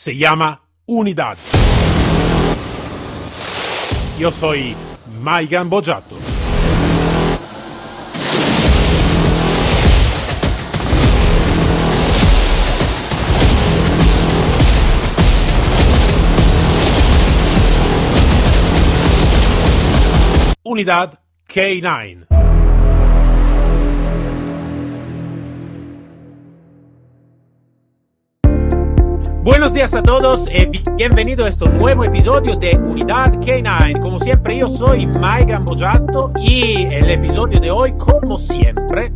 se llama Unidad. Yo soy Maigan Bojato. Unidad K9. Buenos días a todos y eh, bienvenido a este nuevo episodio de Unidad K9. Como siempre, yo soy Mike Gambojato y el episodio de hoy, como siempre,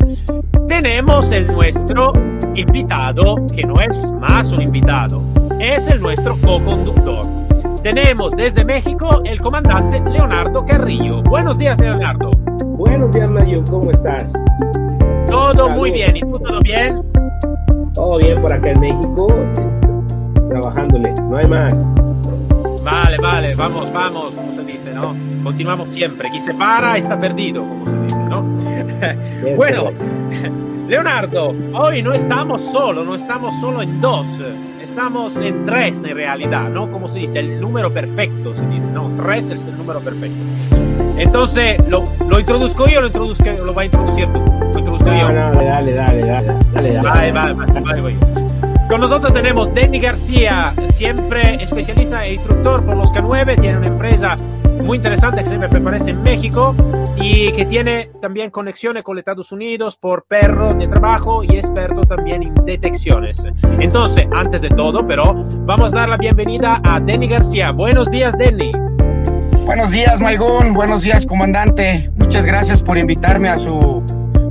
tenemos el nuestro invitado, que no es más un invitado, es el nuestro co-conductor. Tenemos desde México el comandante Leonardo Carrillo. Buenos días, Leonardo. Buenos días, Mario. ¿Cómo estás? Todo muy bien. ¿Y tú todo bien? Todo bien por acá en México trabajándole, no hay más. Vale, vale, vamos, vamos, como se dice, ¿no? Continuamos siempre. Quien se para está perdido, como se dice, ¿no? bueno, Leonardo, hoy no estamos solo, no estamos solo en dos, estamos en tres en realidad, ¿no? Como se dice, el número perfecto, se dice, ¿no? Tres es el número perfecto. Entonces, ¿lo, lo introduzco yo o lo, introduzco, lo va a introducir tú? Lo introduzco no, yo. No, dale, dale, dale, dale, dale. Vale, vale, vale, vale, voy. Con nosotros tenemos Denny García, siempre especialista e instructor por los K9, tiene una empresa muy interesante que siempre permanece en México y que tiene también conexiones con Estados Unidos por perro de trabajo y experto también en detecciones. Entonces, antes de todo, pero vamos a dar la bienvenida a Denny García. Buenos días, Denny. Buenos días, Maigón. Buenos días, comandante. Muchas gracias por invitarme a su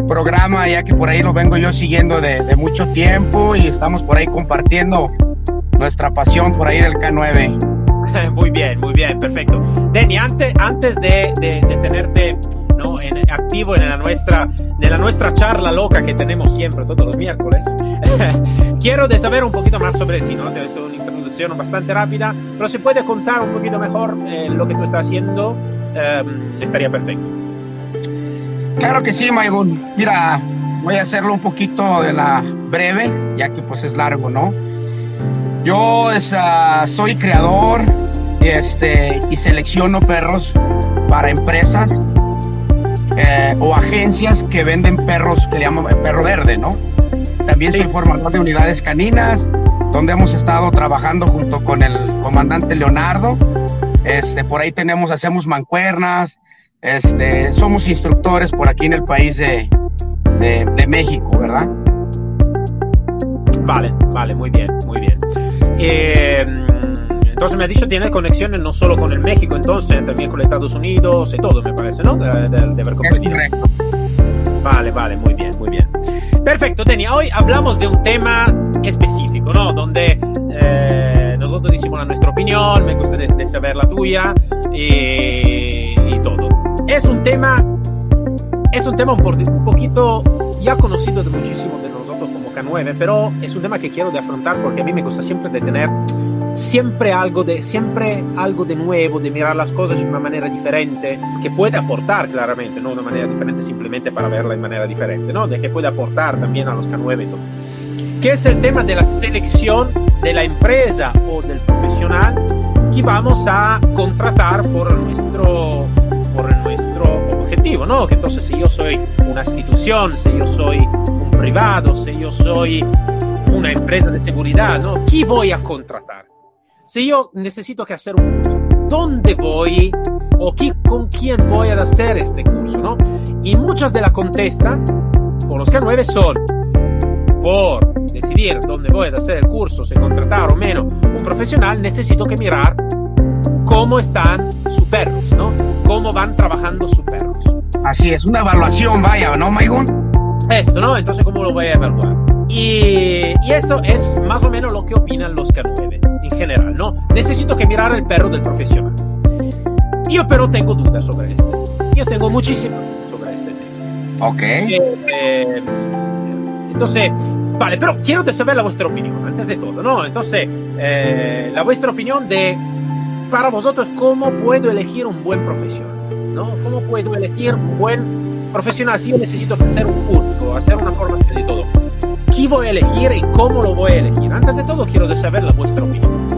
programa, ya que por ahí lo vengo yo siguiendo de, mucho tiempo y estamos por ahí compartiendo nuestra pasión por ahí del K9. Muy bien, muy bien, perfecto. Denny, antes, antes de, de, tenerte en, activo en la, nuestra, de la nuestra charla loca que tenemos siempre todos los miércoles, quiero de saber un poquito más sobre ti, ¿no? Te una introducción bastante rápida, pero si puedes contar un poquito mejor eh, lo que tú estás haciendo, eh, estaría perfecto. Claro que sí, Maigun. Mira, voy a hacerlo un poquito de la breve, ya que pues es largo, ¿no? Yo uh, soy creador este, y selecciono perros para empresas eh, o agencias que venden perros que le llaman perro verde, ¿no? También soy formador de unidades caninas, donde hemos estado trabajando junto con el comandante Leonardo. Este, por ahí tenemos, hacemos mancuernas, este, somos instructores por aquí en el país de, de, México, ¿verdad? Vale, vale, muy bien, muy bien. Eh, entonces me ha dicho tiene conexiones no solo con el México, entonces también con Estados Unidos y todo, me parece, ¿no? De, de, de haber correcto. Vale, vale, muy bien, muy bien. Perfecto, Tenia. Hoy hablamos de un tema específico, ¿no? Donde eh, nosotros decimos nuestra opinión, me gusta de, saber la tuya y. Es un tema, es un tema un, poquito ya conocido de muchísimos de nosotros como K9, pero es un tema que quiero de afrontar porque a mí me gusta siempre de tener siempre algo de, siempre algo de nuevo, de mirar las cosas de una manera diferente, que puede aportar claramente, no de una manera diferente simplemente para verla de manera diferente, ¿no? De que puede aportar también a los K9 y todo. Que es el tema de la selección de la empresa o del profesional que vamos a contratar por nuestro por nuestro objetivo, ¿no? Que entonces si yo soy una institución, si yo soy un privado, si yo soy una empresa de seguridad, ¿no? ¿Qué voy a contratar? Si yo necesito que hacer un curso, ¿dónde voy o qué, con quién voy a hacer este curso, ¿no? Y muchas de las contestas por los K9 son por decidir dónde voy a hacer el curso, si contratar o menos un profesional, necesito que mirar cómo están sus perros, ¿no? Cómo van trabajando sus perros. Así es, una evaluación, vaya, ¿no, Maigon? Esto, ¿no? Entonces, ¿cómo lo voy a evaluar? Y, y, esto es más o menos lo que opinan los K9 en general, ¿no? Necesito que mirar el perro del profesional. Yo pero tengo dudas sobre este. Yo tengo muchísimas dudas sobre este tema. Ok. Eh, eh, entonces, vale, pero quiero saber la vuestra opinión, antes de todo, ¿no? Entonces, eh, la vuestra opinión de para vosotros cómo puedo elegir un buen profesional, ¿no? ¿Cómo puedo elegir un buen profesional si yo necesito hacer un curso, hacer una formación y todo? ¿Qué voy a elegir y cómo lo voy a elegir? Antes de todo quiero saber la vuestra opinión.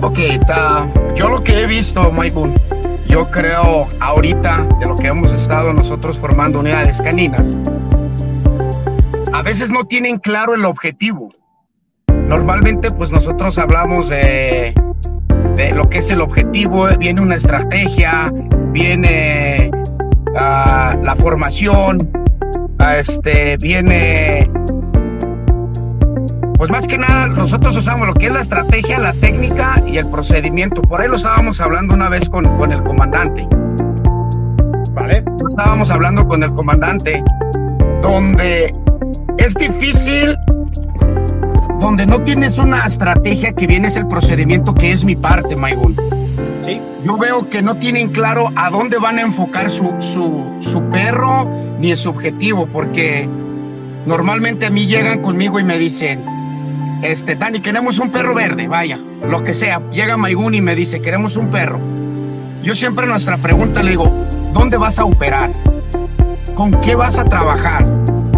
Ok, está. Yo lo que he visto, Maibun, yo creo ahorita de lo que hemos estado nosotros formando unidades caninas, a veces no tienen claro el objetivo. Normalmente pues nosotros hablamos de, de lo que es el objetivo, viene una estrategia, viene uh, la formación, uh, este, viene pues más que nada, nosotros usamos lo que es la estrategia, la técnica y el procedimiento. Por ahí lo estábamos hablando una vez con, con el comandante. Vale. Estábamos hablando con el comandante, donde es difícil, donde no tienes una estrategia que viene es el procedimiento, que es mi parte, Maigun. Sí. Yo veo que no tienen claro a dónde van a enfocar su, su, su perro ni su objetivo, porque normalmente a mí llegan conmigo y me dicen, este, Dani, queremos un perro verde, vaya, lo que sea. Llega Maigun y me dice, queremos un perro. Yo siempre nuestra pregunta le digo, ¿dónde vas a operar? ¿Con qué vas a trabajar?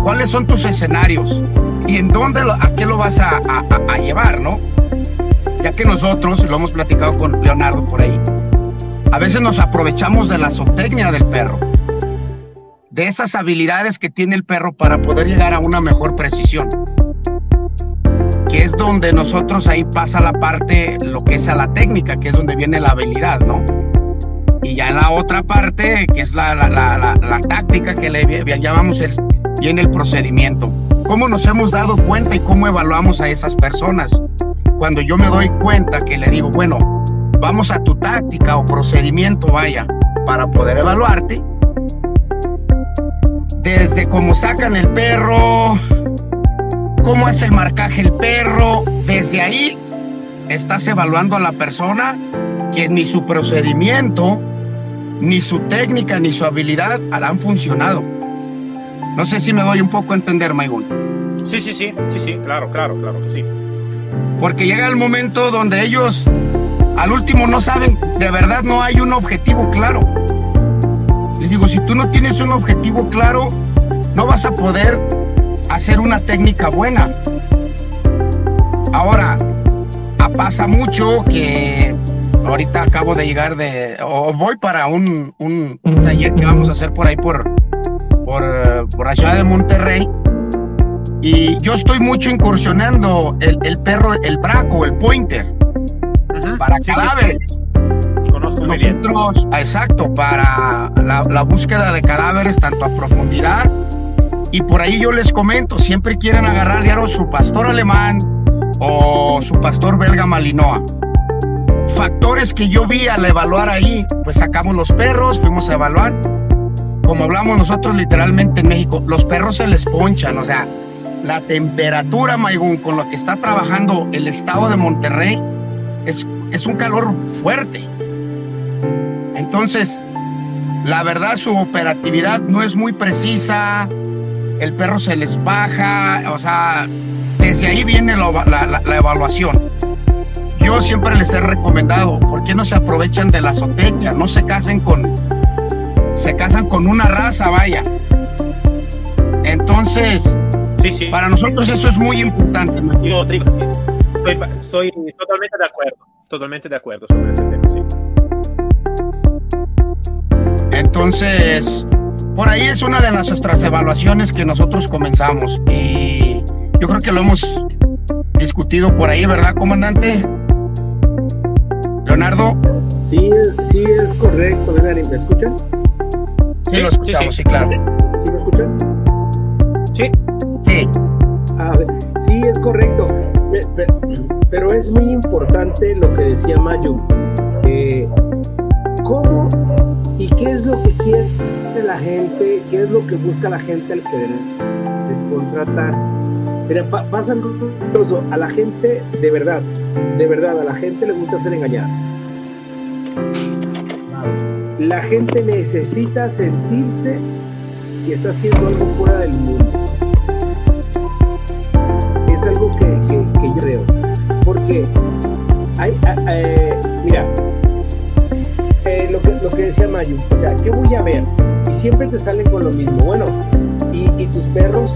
¿Cuáles son tus escenarios? ¿Y en dónde, a qué lo vas a, a, a llevar, no? Ya que nosotros, lo hemos platicado con Leonardo por ahí, a veces nos aprovechamos de la zootecnia del perro, de esas habilidades que tiene el perro para poder llegar a una mejor precisión que es donde nosotros ahí pasa la parte, lo que es a la técnica, que es donde viene la habilidad, ¿no? Y ya en la otra parte, que es la, la, la, la táctica que le llamamos, el, viene el procedimiento. ¿Cómo nos hemos dado cuenta y cómo evaluamos a esas personas? Cuando yo me doy cuenta que le digo, bueno, vamos a tu táctica o procedimiento, vaya, para poder evaluarte. Desde cómo sacan el perro, cómo es el marcaje el perro. Desde ahí estás evaluando a la persona que ni su procedimiento, ni su técnica, ni su habilidad han funcionado. No sé si me doy un poco a entender, Maigun. Sí, sí, sí, sí, sí, claro, claro, claro que sí. Porque llega el momento donde ellos al último no saben, de verdad no hay un objetivo claro. Les digo, si tú no tienes un objetivo claro, no vas a poder hacer una técnica buena. Ahora, pasa mucho que ahorita acabo de llegar de, o voy para un, un, un taller que vamos a hacer por ahí por, por, por allá de Monterrey. Y yo estoy mucho incursionando el, el perro, el braco, el pointer, Uh -huh. para Sí, sí, cadáveres. Conozco muy bien. Exacto, para la, la búsqueda de cadáveres, tanto a profundidad. Y por ahí yo les comento, siempre quieren agarrar diario su pastor alemán o su pastor belga malinoa. Factores que yo vi al evaluar ahí, pues sacamos los perros, fuimos a evaluar. Como hablamos nosotros literalmente en México, los perros se les ponchan, o sea, la temperatura, Maigún, con lo que está trabajando el estado de Monterrey, es, es un calor fuerte. Entonces, la verdad, su operatividad no es muy precisa, el perro se les baja, o sea, desde ahí viene la, evaluación. Yo siempre les he recomendado, ¿por qué no se aprovechan de la zootecnia? No se casen con, se casan con una raza, vaya. Entonces, Sí, sí. para nosotros eso es muy importante. Yo digo, estoy, estoy totalmente de acuerdo. Totalmente de acuerdo sobre ese tema, sí. Entonces, por ahí es una de nuestras evaluaciones que nosotros comenzamos y yo creo que lo hemos discutido por ahí, ¿verdad, comandante? Leonardo, Sí, sí es correcto, ¿verdad? ¿Me escuchan? Sí, lo escuchamos, sí, sí, sí. claro. ¿Sí me escuchan? Sí, Sí, A ver, sí, es correcto. Pe- pe- Pero es muy importante lo que decía Mayo. eh, ¿Cómo y qué es lo que quiere la gente? ¿Qué es lo que busca la gente al querer contratar? Mira, pa- pasa. A la gente, de verdad, de verdad, a la gente le gusta ser engañada. La gente necesita sentirse que está haciendo algo fuera del mundo es algo que, que- que yo creo. Porque hay, eh, mira, eh, lo, que, lo que decía Mayu, o sea, ¿qué voy a ver? Y siempre te salen con lo mismo. Bueno, y, y tus perros,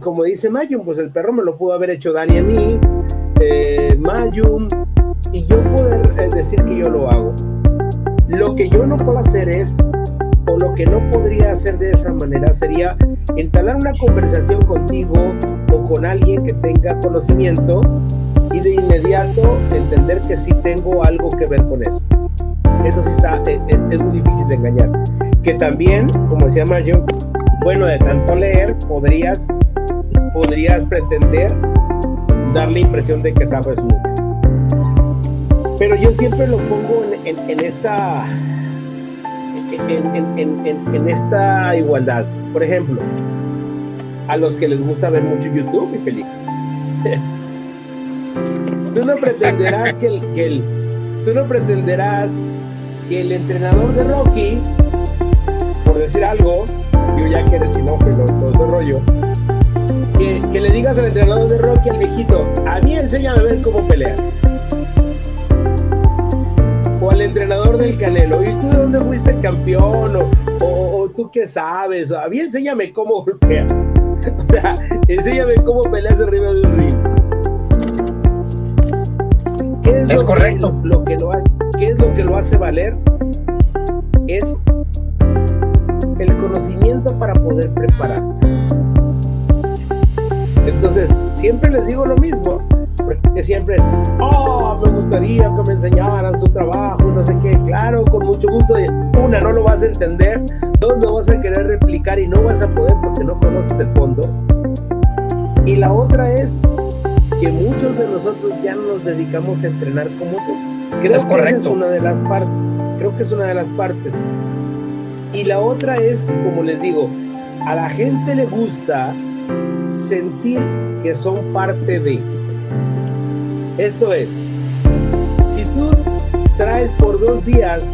como dice Mayu, pues el perro me lo pudo haber hecho Dani a mí, eh, Mayu, y yo yo lo hago. Lo que yo no puedo hacer es, o lo que no podría hacer de esa manera sería entalar una conversación contigo o con alguien que tenga conocimiento y de inmediato entender que sí tengo algo que ver con eso. Eso sí está, es, es muy difícil de engañar. Que también, como decía Mayo, bueno, de tanto leer, podrías, podrías pretender dar la impresión de que sabes mucho. Pero yo siempre lo pongo en, esta en, esta igualdad. Por ejemplo, a los que les gusta ver mucho YouTube y películas. tú no pretenderás que el, que el, tú no pretenderás que el entrenador de Rocky, por decir algo, yo ya que eres sinófilo todo ese rollo, que, que, le digas al entrenador de Rocky al viejito, a mí enséñame a ver cómo peleas. O al entrenador del Canelo, ¿y tú de dónde fuiste campeón? O, o, o tú qué sabes, a mí enséñame cómo golpeas. O sea, enséñame cómo peleas arriba de un ring. ¿Qué es, es lo correcto. Que, lo que lo hace, ¿Qué es lo que lo hace valer? Es el conocimiento para poder preparar. Entonces, siempre les digo lo mismo, porque siempre es, oh, me gustaría que me enseñaran su trabajo, mucho gusto. Una, no lo vas a entender, dos, no vas a querer replicar y no vas a poder porque no conoces el fondo. Y la otra es que muchos de nosotros ya no nos dedicamos a entrenar como tú. Creo es que correcto. esa es una de las partes. Creo que es una de las partes. Y la otra es, como les digo, a la gente le gusta sentir que son parte de. Esto es, si tú traes por dos días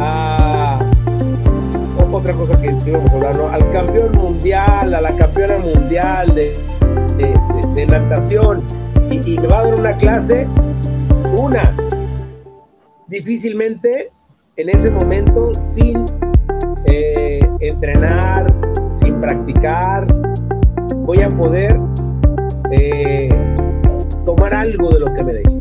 a otra cosa que íbamos a hablar, ¿no? Al campeón mundial, a la campeona mundial de, natación y, y me va a dar una clase, una, difícilmente en ese momento sin eh, entrenar, sin practicar, voy a poder eh, tomar algo de lo que me deje.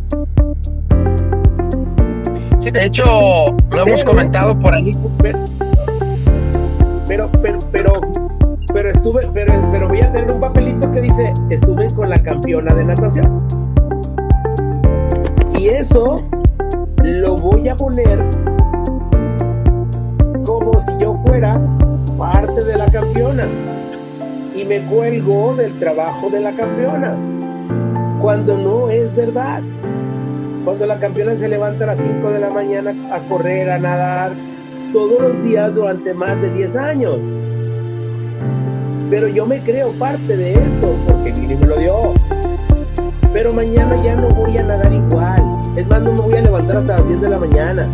Sí, de hecho, lo hemos comentado por ahí. Pero, pero, pero, pero, pero estuve, pero, pero voy a tener un papelito que dice estuve con la campeona de natación. Y eso lo voy a poner como si yo fuera parte de la campeona y me cuelgo del trabajo de la campeona cuando no es verdad cuando la campeona se levanta a las 5 de la mañana a correr, a nadar, todos los días durante más de 10 años. Pero yo me creo parte de eso, porque Lili me lo dio. Pero mañana ya no voy a nadar igual. Es más, no me voy a levantar hasta las 10 de la mañana.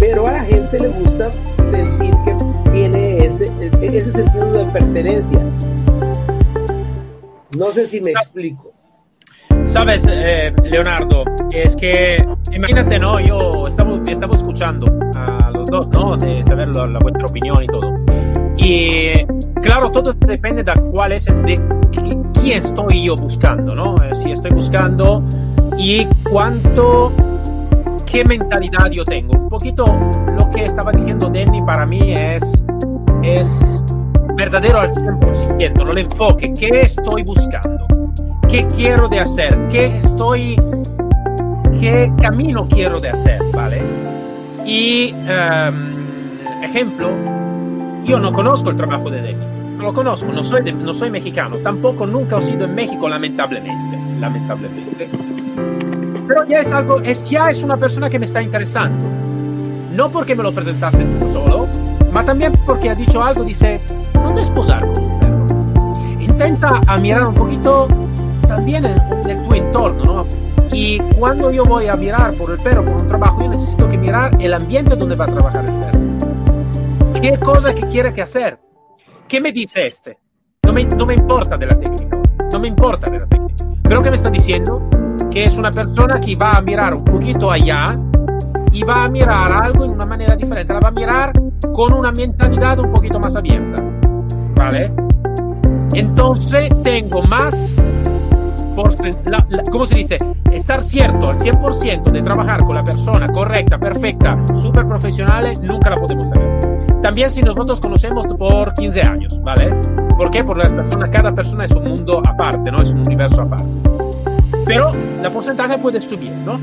Pero a la gente le gusta sentir que tiene ese, ese sentido de pertenencia. No sé si me explico. Sabes, eh, Leonardo, es que imagínate, ¿no? Yo estamos, estamos escuchando a los dos, ¿no? De saber la, la vuestra opinión y todo. Y claro, todo depende de cuál es de qui- quién estoy yo buscando, ¿no? Eh, si estoy buscando y cuánto, qué mentalidad yo tengo. Un poquito lo que estaba diciendo Denny para mí es, es verdadero al 100%, ¿no? El enfoque, ¿qué estoy buscando? ¿Qué quiero de hacer? ¿Qué estoy, qué camino quiero de hacer? ¿Vale? Y, em, ejemplo, yo no conozco el trabajo de Demi. No lo conozco, no soy, de- no soy mexicano. Tampoco nunca he sido en México, lamentablemente. Lamentablemente. Pero ya es algo, es, ya es una persona que me está interesando. No porque me lo presentaste tú solo, ma también porque ha dicho algo, dice, te esposar con un perro. Intenta mirar un poquito también en, en tu entorno, ¿no? Y cuando yo voy a mirar por el perro, por un trabajo, yo necesito que mirar el ambiente donde va a trabajar el perro. ¿Qué cosa que quiere que hacer? ¿Qué me dice este? No me, no me importa de la técnica, no me importa de la técnica. Pero ¿qué me está diciendo? Que es una persona que va a mirar un poquito allá y va a mirar algo en una manera diferente. La va a mirar con una mentalidad un poquito más abierta. ¿Vale? Entonces tengo más la, ¿cómo se dice? Estar cierto al 100% de trabajar con la persona correcta, perfecta, súper profesional, nunca la podemos tener. También si nosotros conocemos por 15 años, ¿vale? ¿Por? Porque las personas, cada persona es un mundo aparte, ¿no? Es un universo aparte. Pero la porcentaje puede subir, ¿no?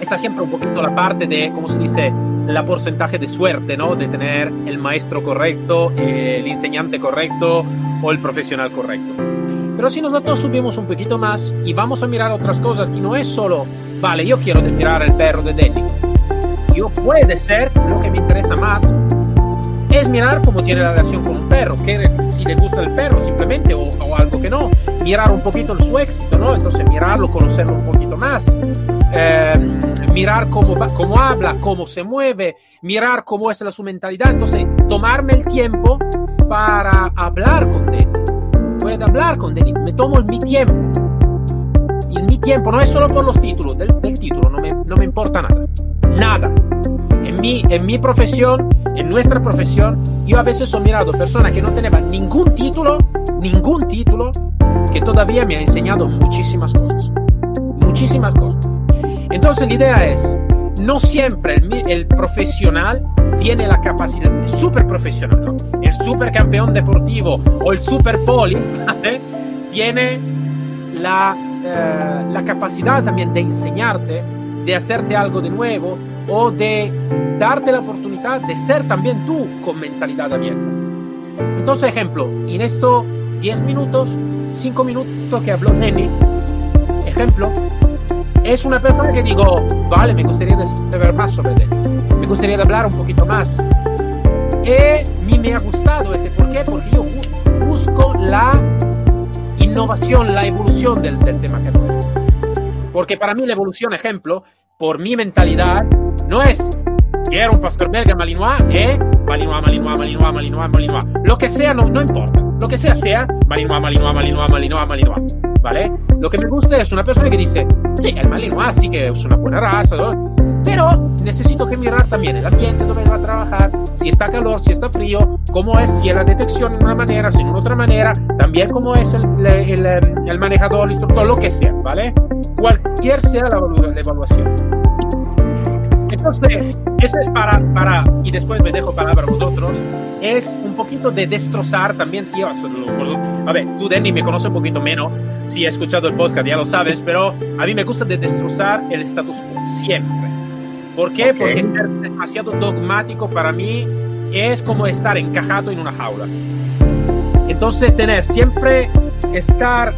Está siempre un poquito la parte de, ¿cómo se dice? La porcentaje de suerte, ¿no? De tener el maestro correcto, el enseñante correcto o el profesional correcto. Pero si nosotros subimos un poquito más y vamos a mirar otras cosas que no es solo, vale, yo quiero mirar el perro de Denny. Yo puede ser lo que me interesa más es mirar cómo tiene la relación con un perro, que si le gusta el perro simplemente o, algo que no, mirar un poquito su éxito, ¿no? Entonces mirarlo, conocerlo un poquito más, em, mirar cómo, cómo habla, cómo se mueve, mirar cómo es la, su mentalidad, entonces tomarme el tiempo para hablar con él puedo hablar con Denis, me tomo mi tiempo. Y mi tiempo no es solo por los títulos, del, título no me, no me importa nada. Nada. En mi, en mi profesión, en nuestra profesión, yo a veces he mirado personas que no tenían ningún título, ningún título, que todavía me ha enseñado muchísimas cosas. Muchísimas cosas. Entonces la idea es, no siempre el, el profesional tiene la capacidad, es súper profesional, el super campeón deportivo o el super poli, tiene la, eh, la capacidad también de enseñarte, de hacerte algo de nuevo o de darte la oportunidad de ser también tú con mentalidad abierta. Entonces, ejemplo, en estos 10 minutos, 5 minutos que habló Neni, ejemplo, es una persona que digo, vale, me gustaría saber más sobre él, me gustaría hablar un poquito más. Y mí me ha gustado este, ¿por qué? Porque yo busco la innovación, la evolución del, del tema que traigo. Porque para mí la evolución, ejemplo, por mi mentalidad, no es quiero un pastor belga malinois, eh, malinois, malinois, malinois, malinois, malinois. Lo que sea, no, no importa. Lo que sea, sea malinois, malinois, malinois, malinois, malinois. ¿Vale? Lo que me gusta es una persona que dice, sí, el malinois sí que es una buena raza, ¿no? pero necesito que mirar también el ambiente donde va a trabajar, si está calor, si está frío, cómo es, si es la detección en una manera, si en otra manera, también cómo es el, el, el manejador, el instructor, lo que sea, ¿vale? Cualquier sea la, la evaluación. Entonces, eso es para, para, y después me dejo palabra a vosotros, es un poquito de destrozar también, si a ver, tú Denny me conoces un poquito menos, si has escuchado el podcast ya lo sabes, pero a mí me gusta de destrozar el status quo, siempre. ¿Por qué? Porque ser demasiado dogmático para mí es como estar encajado en una jaula. Entonces, tener siempre estar,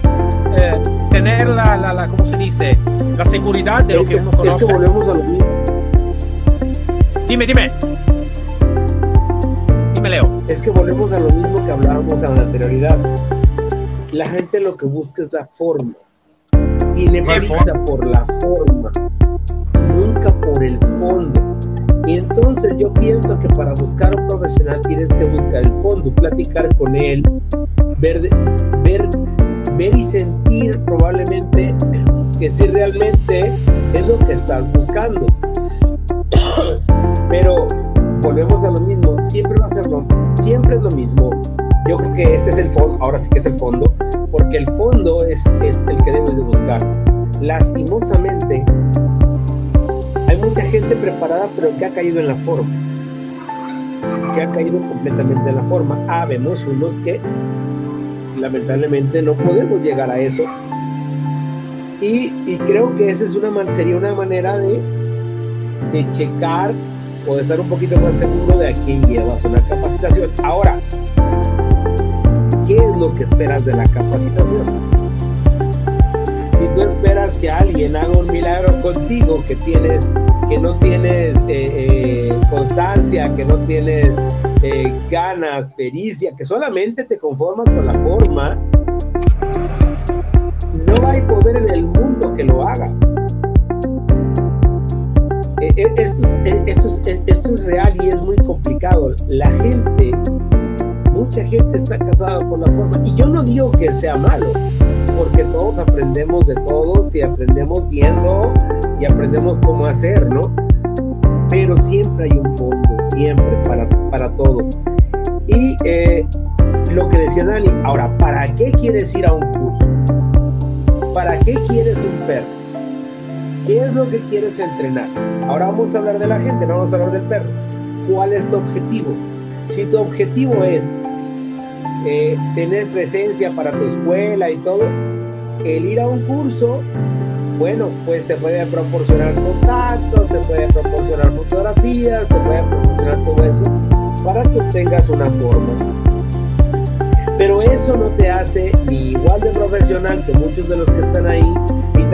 eh, tener la, la, la, ¿cómo se dice? La seguridad de lo que uno conoce. Es que volvemos a lo mismo Dime, dime. Dime, Leo. Es que volvemos a lo mismo que hablábamos en la anterioridad. La gente lo que busca es la forma. Tiene prisa por la forma, nunca por el fondo. Y entonces yo pienso que para buscar un profesional tienes que buscar el fondo, platicar con él, ver, ver, ver y sentir probablemente que si realmente es lo que estás buscando. Pero volvemos a lo mismo, siempre va a ser lo, siempre es lo mismo. Yo creo que este es el fondo, ahora sí que es el fondo, porque el fondo es, es el que debes de buscar. Lastimosamente, hay mucha gente preparada, pero que ha caído en la forma. Que ha caído completamente en la forma. Ah, vemos unos que lamentablemente no podemos llegar a eso. Y, y creo que esa es una, sería una manera de, de checar o de estar un poquito más seguro de a quién llevas una capacitación. Ahora, ¿qué es lo que esperas de la capacitación? Si tú esperas que alguien haga un milagro contigo, que tienes, que no tienes eh, eh, constancia, que no tienes eh, ganas, pericia, que solamente te conformas con la forma, no hay poder en el mundo que lo haga. Eh, eh, esto es, eh, esto, es, real y es muy complicado. La gente, mucha gente está casada con la forma. Y yo no digo que sea malo, porque todos aprendemos de todos y aprendemos viendo y aprendemos cómo hacer, ¿no? Pero siempre hay un fondo, siempre para, para todo. Y lo que decía Dani, ahora, ¿para qué quieres ir a un curso? ¿para qué quieres un perro? ¿Qué es lo que quieres entrenar? Ahora vamos a hablar de la gente, no vamos a hablar del perro. ¿Cuál es tu objetivo? Si tu objetivo es eh, tener presencia para tu escuela y todo, el ir a un curso, bueno, pues te puede proporcionar contactos, te puede proporcionar fotografías, te puede proporcionar todo eso para que tengas una forma. Pero eso no te hace ni igual de profesional que muchos de los que están ahí,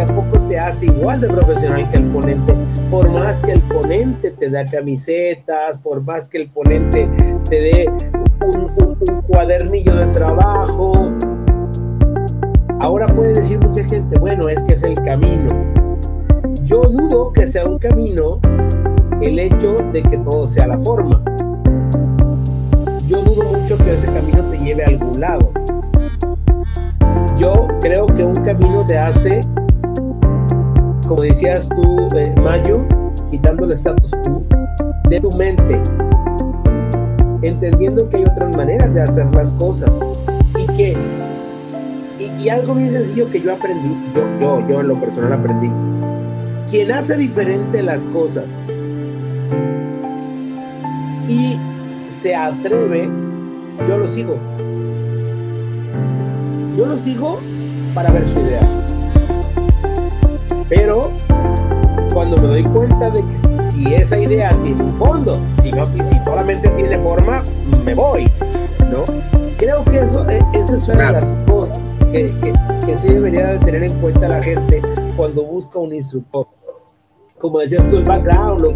tampoco te hace igual de profesional que el ponente. Por más que el ponente te da camisetas, por más que el ponente te dé un, un cuadernillo de trabajo, Ahora puede decir mucha gente, bueno, es que es el camino. Yo dudo que sea un camino el hecho de que todo sea la forma. Yo dudo mucho que ese camino te lleve a algún lado. Yo creo que un camino se hace, como decías tú, eh, Mayo, quitando el status quo de tu mente, entendiendo que hay otras maneras de hacer las cosas y que y, algo bien sencillo que yo aprendí, yo, yo, yo en lo personal aprendí, quien hace diferente las cosas y se atreve, yo lo sigo. Yo lo sigo para ver su idea. Pero cuando me doy cuenta de que si esa idea tiene un fondo, si no, si solamente tiene forma, me voy, ¿no? Creo que eso, e, esa es una de las cosas que, que, sí debería de tener en cuenta la gente cuando busca un instructor. Como decías tú, el background, lo,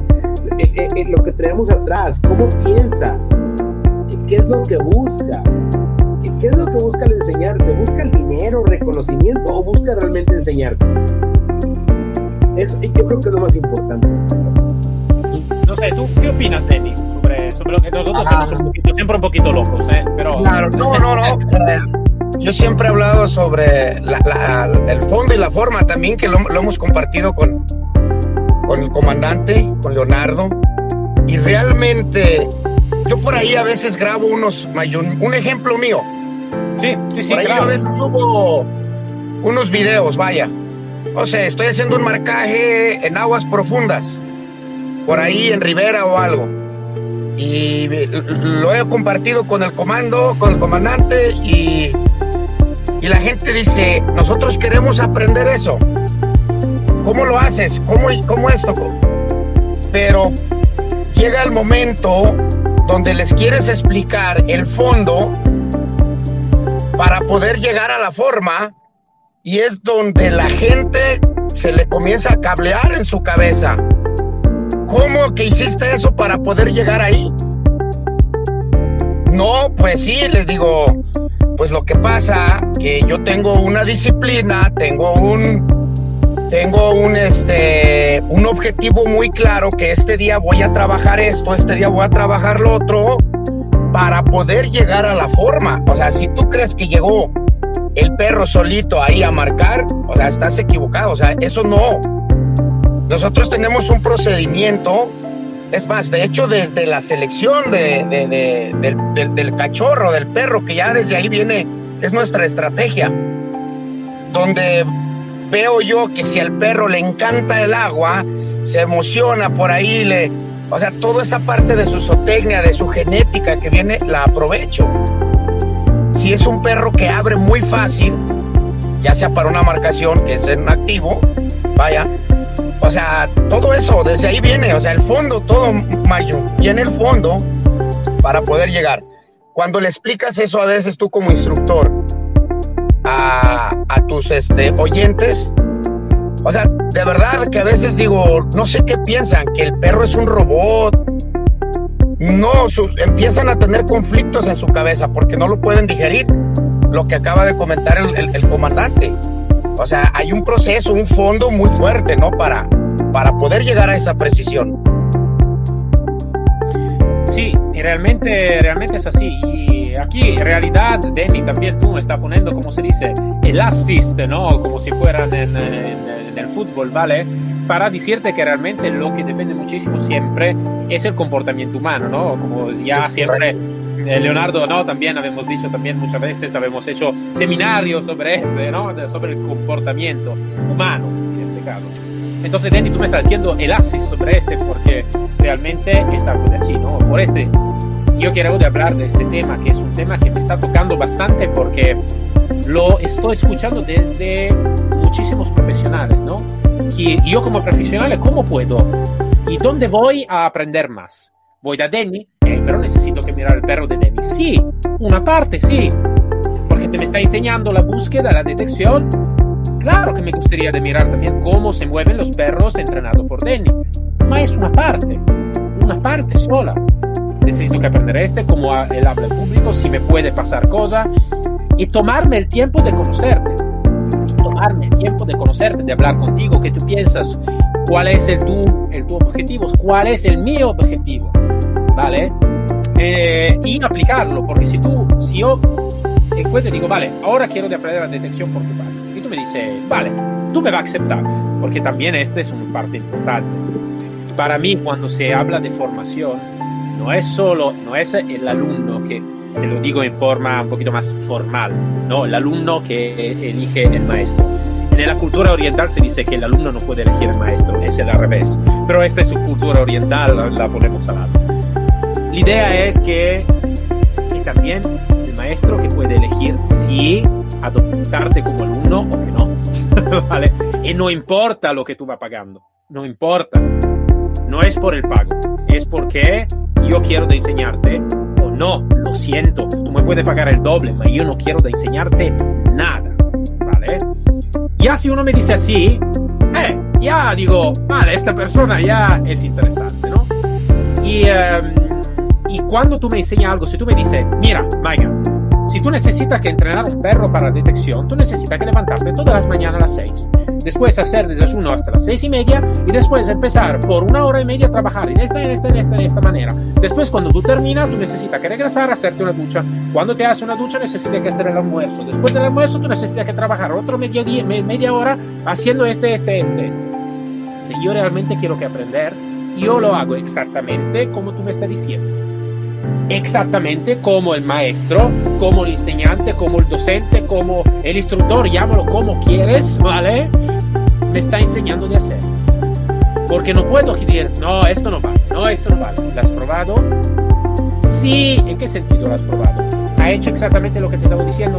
eh, eh, eh, lo que tenemos atrás, cómo piensa, qué es lo que busca, qué es lo que busca al enseñarte, busca el dinero, reconocimiento o busca realmente enseñarte. Eso yo creo que es lo más importante. No sé, ¿tú qué opinas, Denny? Sobre, sobre lo que nosotros somos un poquito, siempre un poquito locos, ¿eh? Pero... Claro, no, no, no. Yo siempre he hablado sobre el fondo y la forma también, que lo, hemos compartido con, con el comandante, con Leonardo. Y realmente, yo por ahí a veces grabo unos, un ejemplo mío. Sí, sí, sí. Por ahí a veces subo unos videos, vaya. O sea, estoy haciendo un marcaje en aguas profundas, por ahí en Rivera o algo. Y lo he compartido con el comando, con el comandante y y la gente dice, nosotros queremos aprender eso. ¿Cómo lo haces? ¿Cómo, cómo esto? Pero llega el momento donde les quieres explicar el fondo para poder llegar a la forma y es donde la gente se le comienza a cablear en su cabeza. ¿Cómo que hiciste eso para poder llegar ahí? No, pues sí, les digo, pues lo que pasa que yo tengo una disciplina, tengo un tengo un este un objetivo muy claro que este día voy a trabajar esto, este día voy a trabajar lo otro para poder llegar a la forma. O sea, si tú crees que llegó el perro solito ahí a marcar, o sea, estás equivocado, o sea, eso no. Nosotros tenemos un procedimiento es más, de hecho, desde la selección del, cachorro, del perro, que ya desde ahí viene, es nuestra estrategia, donde veo yo que si al perro le encanta el agua, se emociona por ahí, le, o sea, toda esa parte de su zootecnia, de su genética que viene, la aprovecho. Si es un perro que abre muy fácil, ya sea para una marcación que es en activo, vaya, o sea, todo eso, desde ahí viene, o sea, el fondo, todo, Mayo, viene el fondo para poder llegar. Cuando le explicas eso a veces tú como instructor a, tus este, oyentes, o sea, de verdad que a veces digo, no sé qué piensan, que el perro es un robot. No, sus, empiezan a tener conflictos en su cabeza porque no lo pueden digerir, lo que acaba de comentar el, comandante. O sea, hay un proceso, un fondo muy fuerte, ¿no? Para, para poder llegar a esa precisión. Sí, realmente, realmente es así. Y aquí, en realidad, Denny también tú está poniendo, como se dice, el assist, ¿no? Como si fueran en, el fútbol, ¿vale? Para decirte que realmente lo que depende muchísimo siempre es el comportamiento humano, ¿no? Como ya siempre eh, Leonardo, ¿no? También habíamos dicho también muchas veces, habíamos hecho seminarios sobre este, ¿no? Sobre el comportamiento humano, en este caso. Entonces, Denny, tú me estás haciendo el asis sobre este porque realmente es algo de así, ¿no? Por este, yo quiero hablar de este tema, que es un tema que me está tocando bastante porque lo estoy escuchando desde muchísimos profesionales, ¿no? Y yo como profesional, ¿cómo puedo? ¿Y dónde voy a aprender más? Voy a Denny, eh, pero necesito que mirar el perro de Denny. Sí, una parte sí, porque te me está enseñando la búsqueda, la detección. Claro que me gustaría de mirar también cómo se mueven los perros entrenados por Denny, pero es una parte, una parte sola. Necesito que aprender este, cómo él habla en público, si me puede pasar cosas, y tomarme el tiempo de conocerte. El tiempo de conocerte, de hablar contigo, qué tú piensas, cuál es el tu, el tu objetivo, cuál es el mío objetivo, ¿vale? Eh, y aplicarlo, porque si tú, si yo encuentro y digo, vale, ahora quiero de aprender la detección por tu parte, y tú me dices, vale, tú me vas a aceptar, porque también este es una parte importante. Para mí, cuando se habla de formación, no es solo, no es el alumno que te lo digo en forma un poquito más formal, ¿no? El alumno que elige el maestro. En la cultura oriental se dice que el alumno no puede elegir el maestro, es el al revés. Pero esta es su cultura oriental, la ponemos al lado. La idea es que, que también el maestro que puede elegir si adoptarte como alumno o que no. ¿Vale? Y no importa lo que tú vas pagando, no importa. No es por el pago, es porque yo quiero enseñarte no, lo siento, tú me puedes pagar el doble, pero yo no quiero de enseñarte nada, ¿vale? Ya si uno me dice así, eh, ya digo, vale, esta persona ya es interesante, ¿no? Y, um, y cuando tú me enseñas algo, si tú me dices, mira, Maiga, si tú necesitas que entrenar un perro para detección, tú necesitas que levantarte todas las mañanas a las 6. Después hacer de las 1 hasta las 6 y media y después empezar por una hora y media a trabajar en esta, en esta, en esta, en esta manera. Después cuando tú terminas, tú necesitas que regresar a hacerte una ducha. Cuando te haces una ducha, necesitas que hacer el almuerzo. Después del almuerzo, tú necesitas que trabajar otro media, media hora haciendo este, este, este, este. Si yo realmente quiero que aprender, yo lo hago exactamente como tú me estás diciendo exactamente como el maestro, como el enseñante, como el docente, como el instructor, llámalo como quieres, ¿vale? Me está enseñando de hacer. Porque no puedo decir, no, esto no vale, no, esto no vale. ¿Lo has probado? Sí, ¿en qué sentido lo has probado? ¿Ha hecho exactamente lo que te estaba diciendo?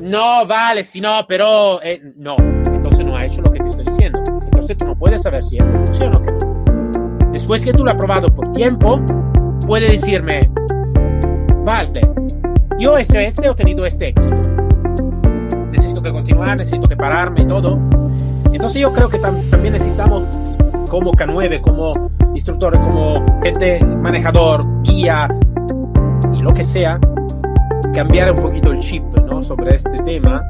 No, vale, si no, pero eh, no. Entonces no ha hecho lo que te estoy diciendo. Entonces tú no puedes saber si esto funciona o qué no. Después que tú lo has probado por tiempo, puede decirme, vale, yo este, este he tenido este éxito. Necesito que continuar, necesito que pararme todo. Entonces yo creo que también necesitamos como K9, como instructores, como gente manejador, guía y lo que sea, cambiar un poquito el chip ¿no? sobre este tema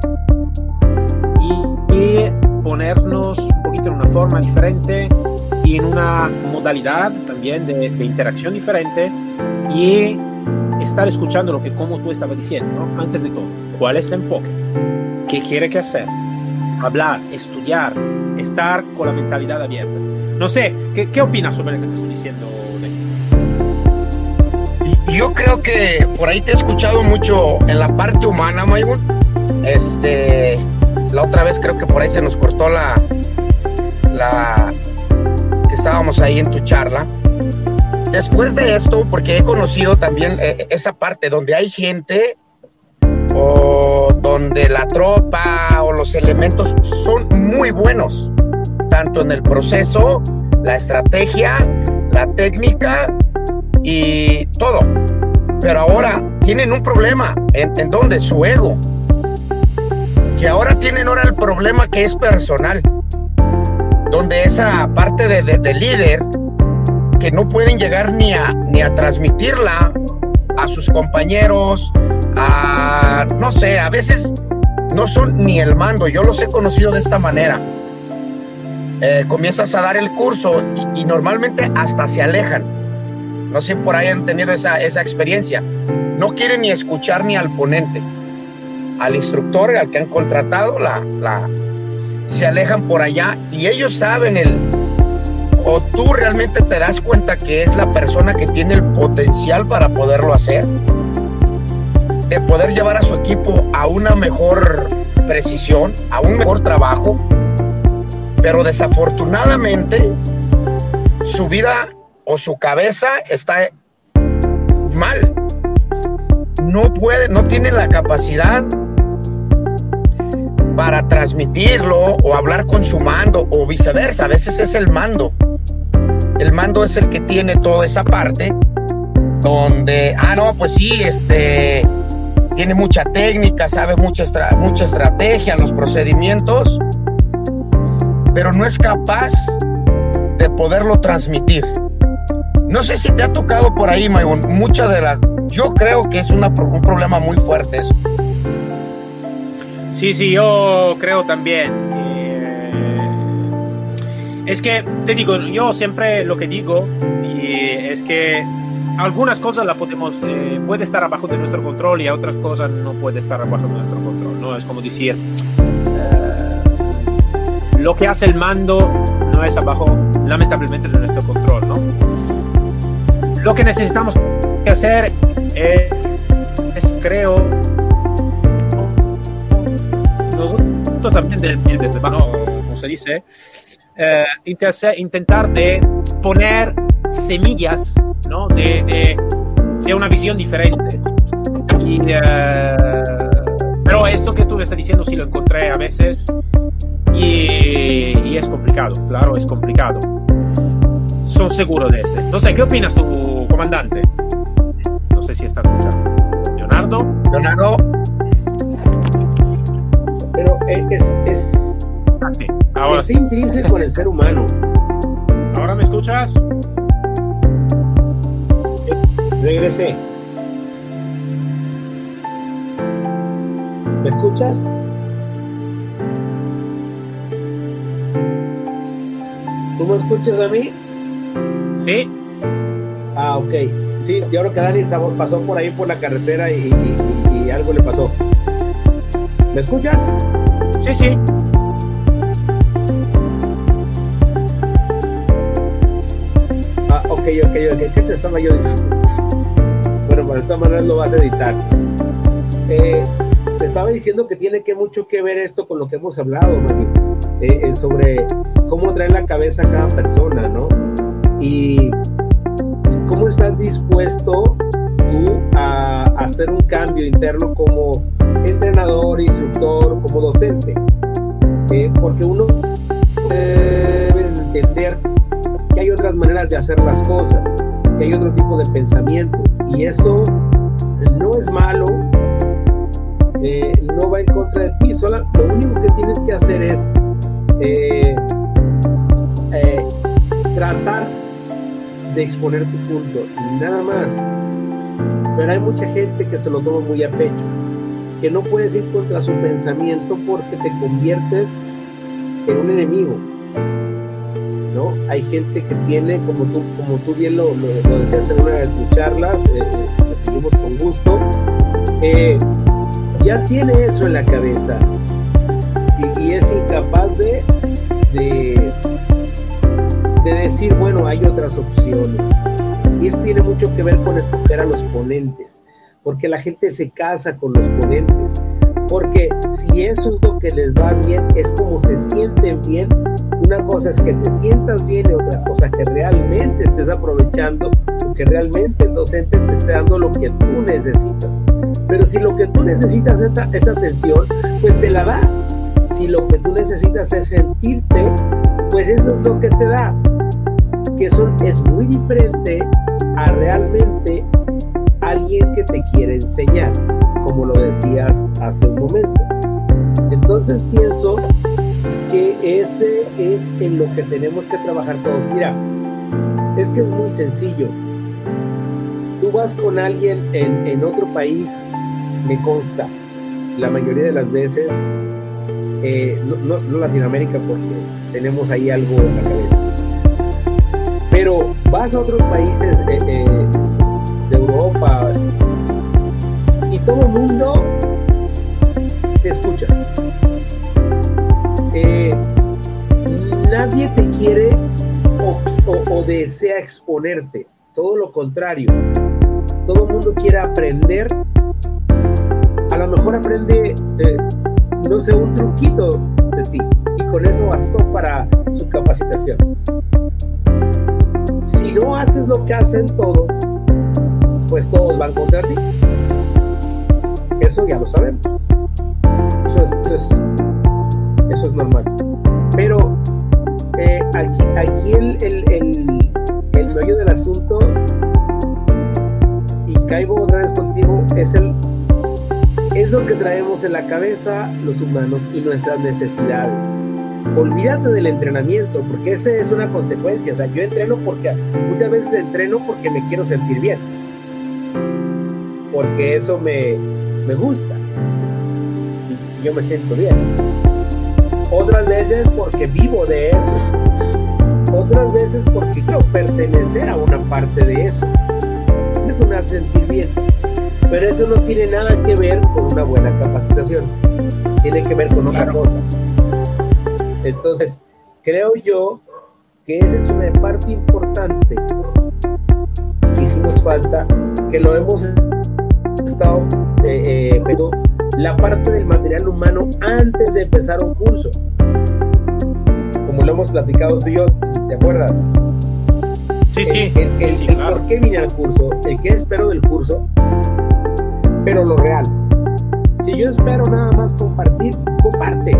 y, y ponernos un poquito en una forma diferente y en una modalidad también de, de interacción diferente y estar escuchando lo que como tú estabas diciendo, ¿no? antes de todo, cuál es el enfoque, qué quiere que hacer, hablar, estudiar, estar con la mentalidad abierta. No sé, ¿qué, qué opinas sobre lo que te estoy diciendo? Yo creo que por ahí te he escuchado mucho en la parte humana, Maygun. Este, la otra vez creo que por ahí se nos cortó la, la, estábamos ahí en tu charla. Después de esto, porque he conocido también eh, esa parte donde hay gente o donde la tropa o los elementos son muy buenos, tanto en el proceso, la estrategia, la técnica y todo. Pero ahora tienen un problema, ¿en, en dónde? Su ego. Que ahora tienen ahora el problema que es personal donde esa parte de, de, de, líder que no pueden llegar ni a, ni a transmitirla a sus compañeros, a, no sé, a veces no son ni el mando, yo los he conocido de esta manera. Eh, comienzas a dar el curso y, y, normalmente hasta se alejan. No sé por ahí han tenido esa, esa experiencia. No quieren ni escuchar ni al ponente, al instructor, al que han contratado, la, la, se alejan por allá y ellos saben el o tú realmente te das cuenta que es la persona que tiene el potencial para poderlo hacer, de poder llevar a su equipo a una mejor precisión, a un mejor trabajo, pero desafortunadamente su vida o su cabeza está mal. No puede, no tiene la capacidad para transmitirlo o hablar con su mando o viceversa. A veces es el mando. El mando es el que tiene toda esa parte donde, ah, no, pues sí, este, tiene mucha técnica, sabe mucha, mucha estrategia, los procedimientos, pero no es capaz de poderlo transmitir. No sé si te ha tocado por ahí, Maybon, muchas de las, yo creo que es una, un problema muy fuerte eso. Sí, sí, yo creo también. Eh, es que, te digo, yo siempre lo que digo es que algunas cosas la podemos, eh, puede estar abajo de nuestro control y otras cosas no puede estar abajo de nuestro control, ¿no? Es como decir, eh, lo que hace el mando no es abajo, lamentablemente, de nuestro control, ¿no? Lo que necesitamos hacer es, es también del desde como se dice, eh, intentar de poner semillas ¿no? de, de, una visión diferente. Y, eh, pero esto que tú me estás diciendo sí lo encontré a veces y, y, es complicado, claro, es complicado. Son seguro de eso. Entonces, ¿qué opinas tú, comandante? No sé si está escuchando. Leonardo. Leonardo es, es, Ahora es intrínseco en el ser humano. ¿Ahora me escuchas? Regresé. ¿Me escuchas? ¿Tú me escuchas a mí? Sí. Ah, ok. Sí, yo creo que Dani pasó por ahí por la carretera y, y algo le pasó. ¿Me escuchas? Sí, sí. Ah, ok, ok, ok. ¿Qué te estaba yo diciendo? Bueno, para esta manera lo vas a editar. Eh, te estaba diciendo que tiene que mucho que ver esto con lo que hemos hablado, eh, eh, sobre cómo trae la cabeza a cada persona, ¿no? Y cómo estás dispuesto tú a hacer un cambio interno como entrenador, instructor, como docente. Eh, porque uno debe entender que hay otras maneras de hacer las cosas, que hay otro tipo de pensamiento. Y eso no es malo, eh, no va en contra de ti. Solo, lo único que tienes que hacer es eh, tratar de exponer tu punto, nada más. Pero hay mucha gente que se lo toma muy a pecho que no puedes ir contra su pensamiento porque te conviertes en un enemigo. ¿no? Hay gente que tiene, como tú, como tú bien lo, decías en una de tus charlas, eh, seguimos con gusto, eh, ya tiene eso en la cabeza y, es incapaz de, de, de decir, bueno, hay otras opciones. Y esto tiene mucho que ver con escoger a los ponentes porque la gente se casa con los ponentes, porque si eso es lo que les va bien, es como se sienten bien. Una cosa es que te sientas bien y otra cosa que realmente estés aprovechando, que realmente el docente te esté dando lo que tú necesitas. Pero si lo que tú necesitas es, esa atención, pues te la da. Si lo que tú necesitas es sentirte, pues eso es lo que te da. Que es muy diferente a realmente alguien que te quiere enseñar, como lo decías hace un momento. Entonces pienso que ese es en lo que tenemos que trabajar todos. Mira, es que es muy sencillo. Tú vas con alguien en, otro país, me consta, la mayoría de las veces, eh, no, Latinoamérica porque tenemos ahí algo en la cabeza, pero vas a otros países eh, eh, de Europa y todo el mundo te escucha. Eh, nadie te quiere o desea exponerte, todo lo contrario. Todo el mundo quiere aprender. A lo mejor aprende, eh, no sé, un truquito de ti y con eso bastó para su capacitación. Si no haces lo que hacen todos, pues todos van contra ti. Eso ya lo sabemos. Eso es, eso es, normal. Pero eh, aquí, aquí el, el, el, el del asunto, y caigo otra vez contigo, es el es lo que traemos en la cabeza los humanos y nuestras necesidades. Olvídate del entrenamiento, porque esa es una consecuencia. O sea, yo entreno porque muchas veces entreno porque me quiero sentir bien porque eso me, me gusta y yo me siento bien. Otras veces porque vivo de eso. Otras veces porque quiero pertenecer a una parte de eso. Eso me hace sentir bien. Pero eso no tiene nada que ver con una buena capacitación. Tiene que ver con otra cosa. Entonces, creo yo que esa es una parte importante que hicimos falta, que lo hemos estado eh, eh la parte del material humano antes de empezar un curso. Como lo hemos platicado tú y yo, ¿te acuerdas? Sí, sí. El, por qué vine al curso, el qué espero del curso, pero lo real. Si yo espero nada más compartir, comparte.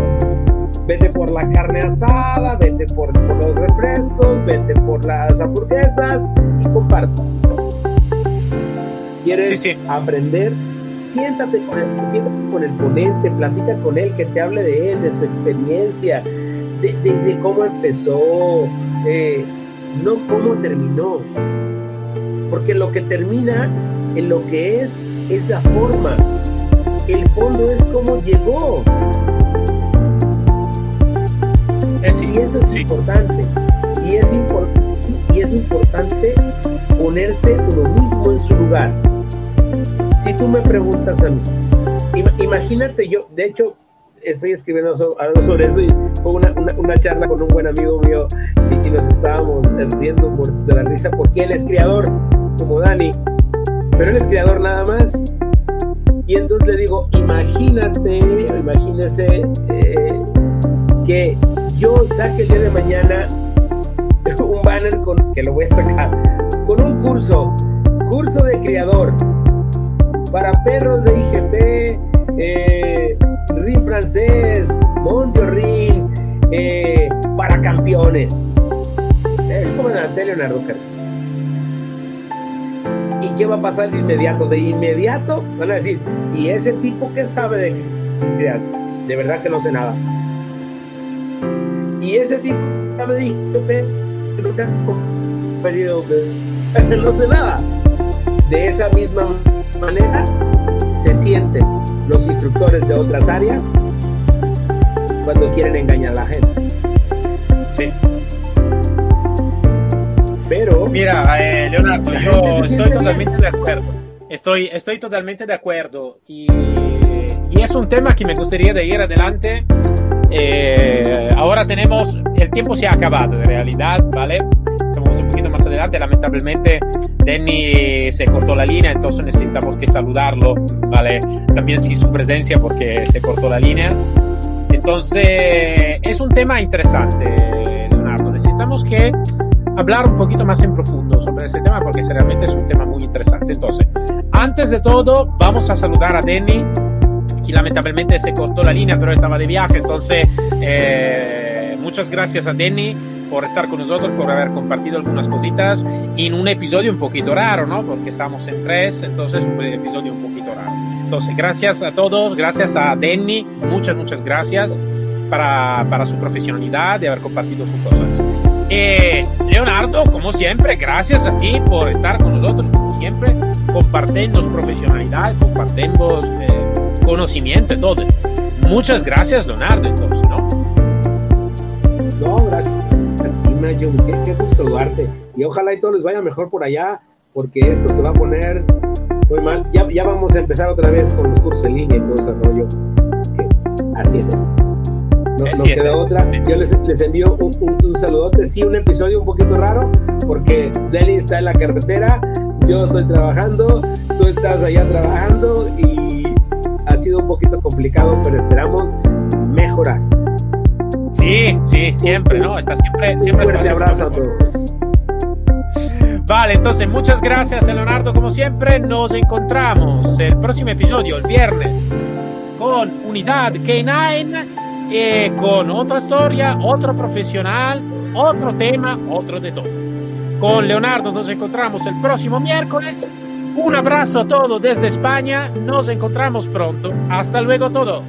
Vete por la carne asada, vete por, por los refrescos, vete por las hamburguesas y comparte quieres aprender, siéntate con, el, siéntate con el ponente, platica con él, que te hable de él, de su experiencia, de, cómo empezó, eh, no cómo terminó. Porque lo que termina en lo que es, es la forma. El fondo es cómo llegó. y eso es importante. Y es, y es importante ponerse uno mismo en su lugar si tú me preguntas a mí, imagínate yo, de hecho, estoy escribiendo algo sobre eso y fue una, una, charla con un buen amigo mío y, nos estábamos riendo de la risa porque él es creador, como Dani, pero él es creador nada más. Y entonces le digo, imagínate, imagínese eh, que yo saque el día de mañana un banner con, que lo voy a sacar, con un curso, curso de creador para perros de IGP, eh, RIN francés, Montorrin, eh, para campeones. Eh, como en la tele ¿Y qué va a pasar de inmediato? De inmediato van a decir, ¿y ese tipo qué sabe de crianza? De verdad que no sé nada. Y ese tipo sabe de IGP, no sé nada. De esa misma manera se sienten los instructores de otras áreas cuando quieren engañar a la gente. Sí. Pero. Mira, eh, Leonardo, yo estoy totalmente de acuerdo. Estoy, estoy totalmente de acuerdo. Y, y es un tema que me gustaría de ir adelante. Eh, ahora tenemos. El tiempo se ha acabado, de realidad, ¿vale? Somos un poquito adelante. Lamentablemente, Denny se cortó la línea, entonces necesitamos que saludarlo, ¿vale? También sin su presencia porque se cortó la línea. Entonces, es un tema interesante, Leonardo. Necesitamos que hablar un poquito más en profundo sobre ese tema porque realmente es un tema muy interesante. Entonces, antes de todo, vamos a saludar a Denny, que lamentablemente se cortó la línea, pero estaba de viaje. Entonces, eh, muchas gracias a Denny por estar con nosotros, por haber compartido algunas cositas en un episodio un poquito raro, ¿no? Porque estamos en tres, entonces un episodio un poquito raro. Entonces, gracias a todos, gracias a Denny, muchas, muchas gracias para, para su profesionalidad de haber compartido sus cosas. Eh, Leonardo, como siempre, gracias a ti por estar con nosotros, como siempre, compartiendo profesionalidad, compartiendo eh, conocimiento todo. Muchas gracias, Leonardo, entonces, ¿no? No, gracias qué, gusto saludarte. Y ojalá y todo les vaya mejor por allá, porque esto se va a poner muy mal. Ya, ya vamos a empezar otra vez con los cursos en línea y todo ese rollo. así es esto. no, no queda otra. Yo les, les envío un, un, saludote. Sí, un episodio un poquito raro, porque Deli está en la carretera, yo estoy trabajando, tú estás allá trabajando y ha sido un poquito complicado, pero esperamos mejorar. Sí, sí, siempre, ¿no? Está siempre, siempre. Un fuerte abrazo a todos. Vale, entonces muchas gracias Leonardo como siempre. Nos encontramos el próximo episodio, el viernes, con Unidad K9, eh, con otra historia, otro profesional, otro tema, otro de todo. Con Leonardo nos encontramos el próximo miércoles. Un abrazo a todos desde España. Nos encontramos pronto. Hasta luego todos.